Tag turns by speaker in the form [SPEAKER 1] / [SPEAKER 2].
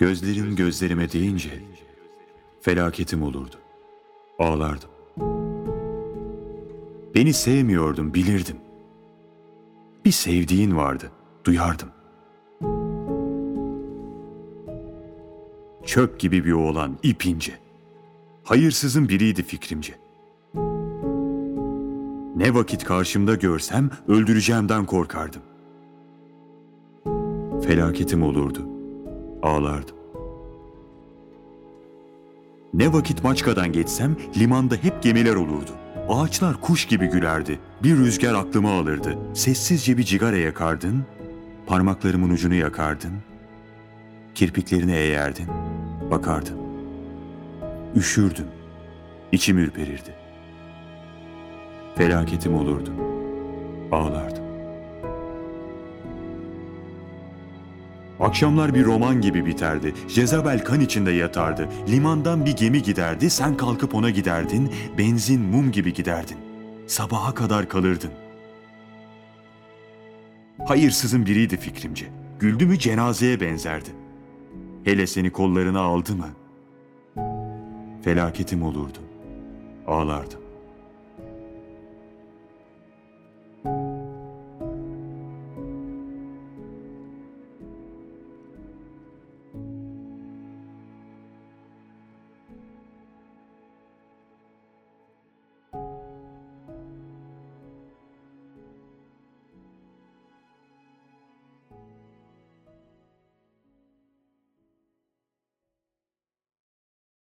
[SPEAKER 1] Gözlerin gözlerime değince felaketim olurdu. Ağlardım. Beni sevmiyordum, bilirdim. Bir sevdiğin vardı, duyardım. Çöp gibi bir oğlan, ipince. Hayırsızın biriydi fikrimce. Ne vakit karşımda görsem öldüreceğimden korkardım. Felaketim olurdu. Ağlardım. Ne vakit Maçka'dan geçsem limanda hep gemiler olurdu. Ağaçlar kuş gibi gülerdi. Bir rüzgar aklıma alırdı. Sessizce bir cigara yakardın. Parmaklarımın ucunu yakardın. Kirpiklerini eğerdin. Bakardın. Üşürdüm. İçim ürperirdi. Felaketim olurdu. Ağlardım. Akşamlar bir roman gibi biterdi. Jezabel kan içinde yatardı. Limandan bir gemi giderdi. Sen kalkıp ona giderdin. Benzin mum gibi giderdin. Sabaha kadar kalırdın. Hayırsızın biriydi fikrimce. Güldü mü cenazeye benzerdi. Hele seni kollarına aldı mı? Felaketim olurdu. Ağlardım.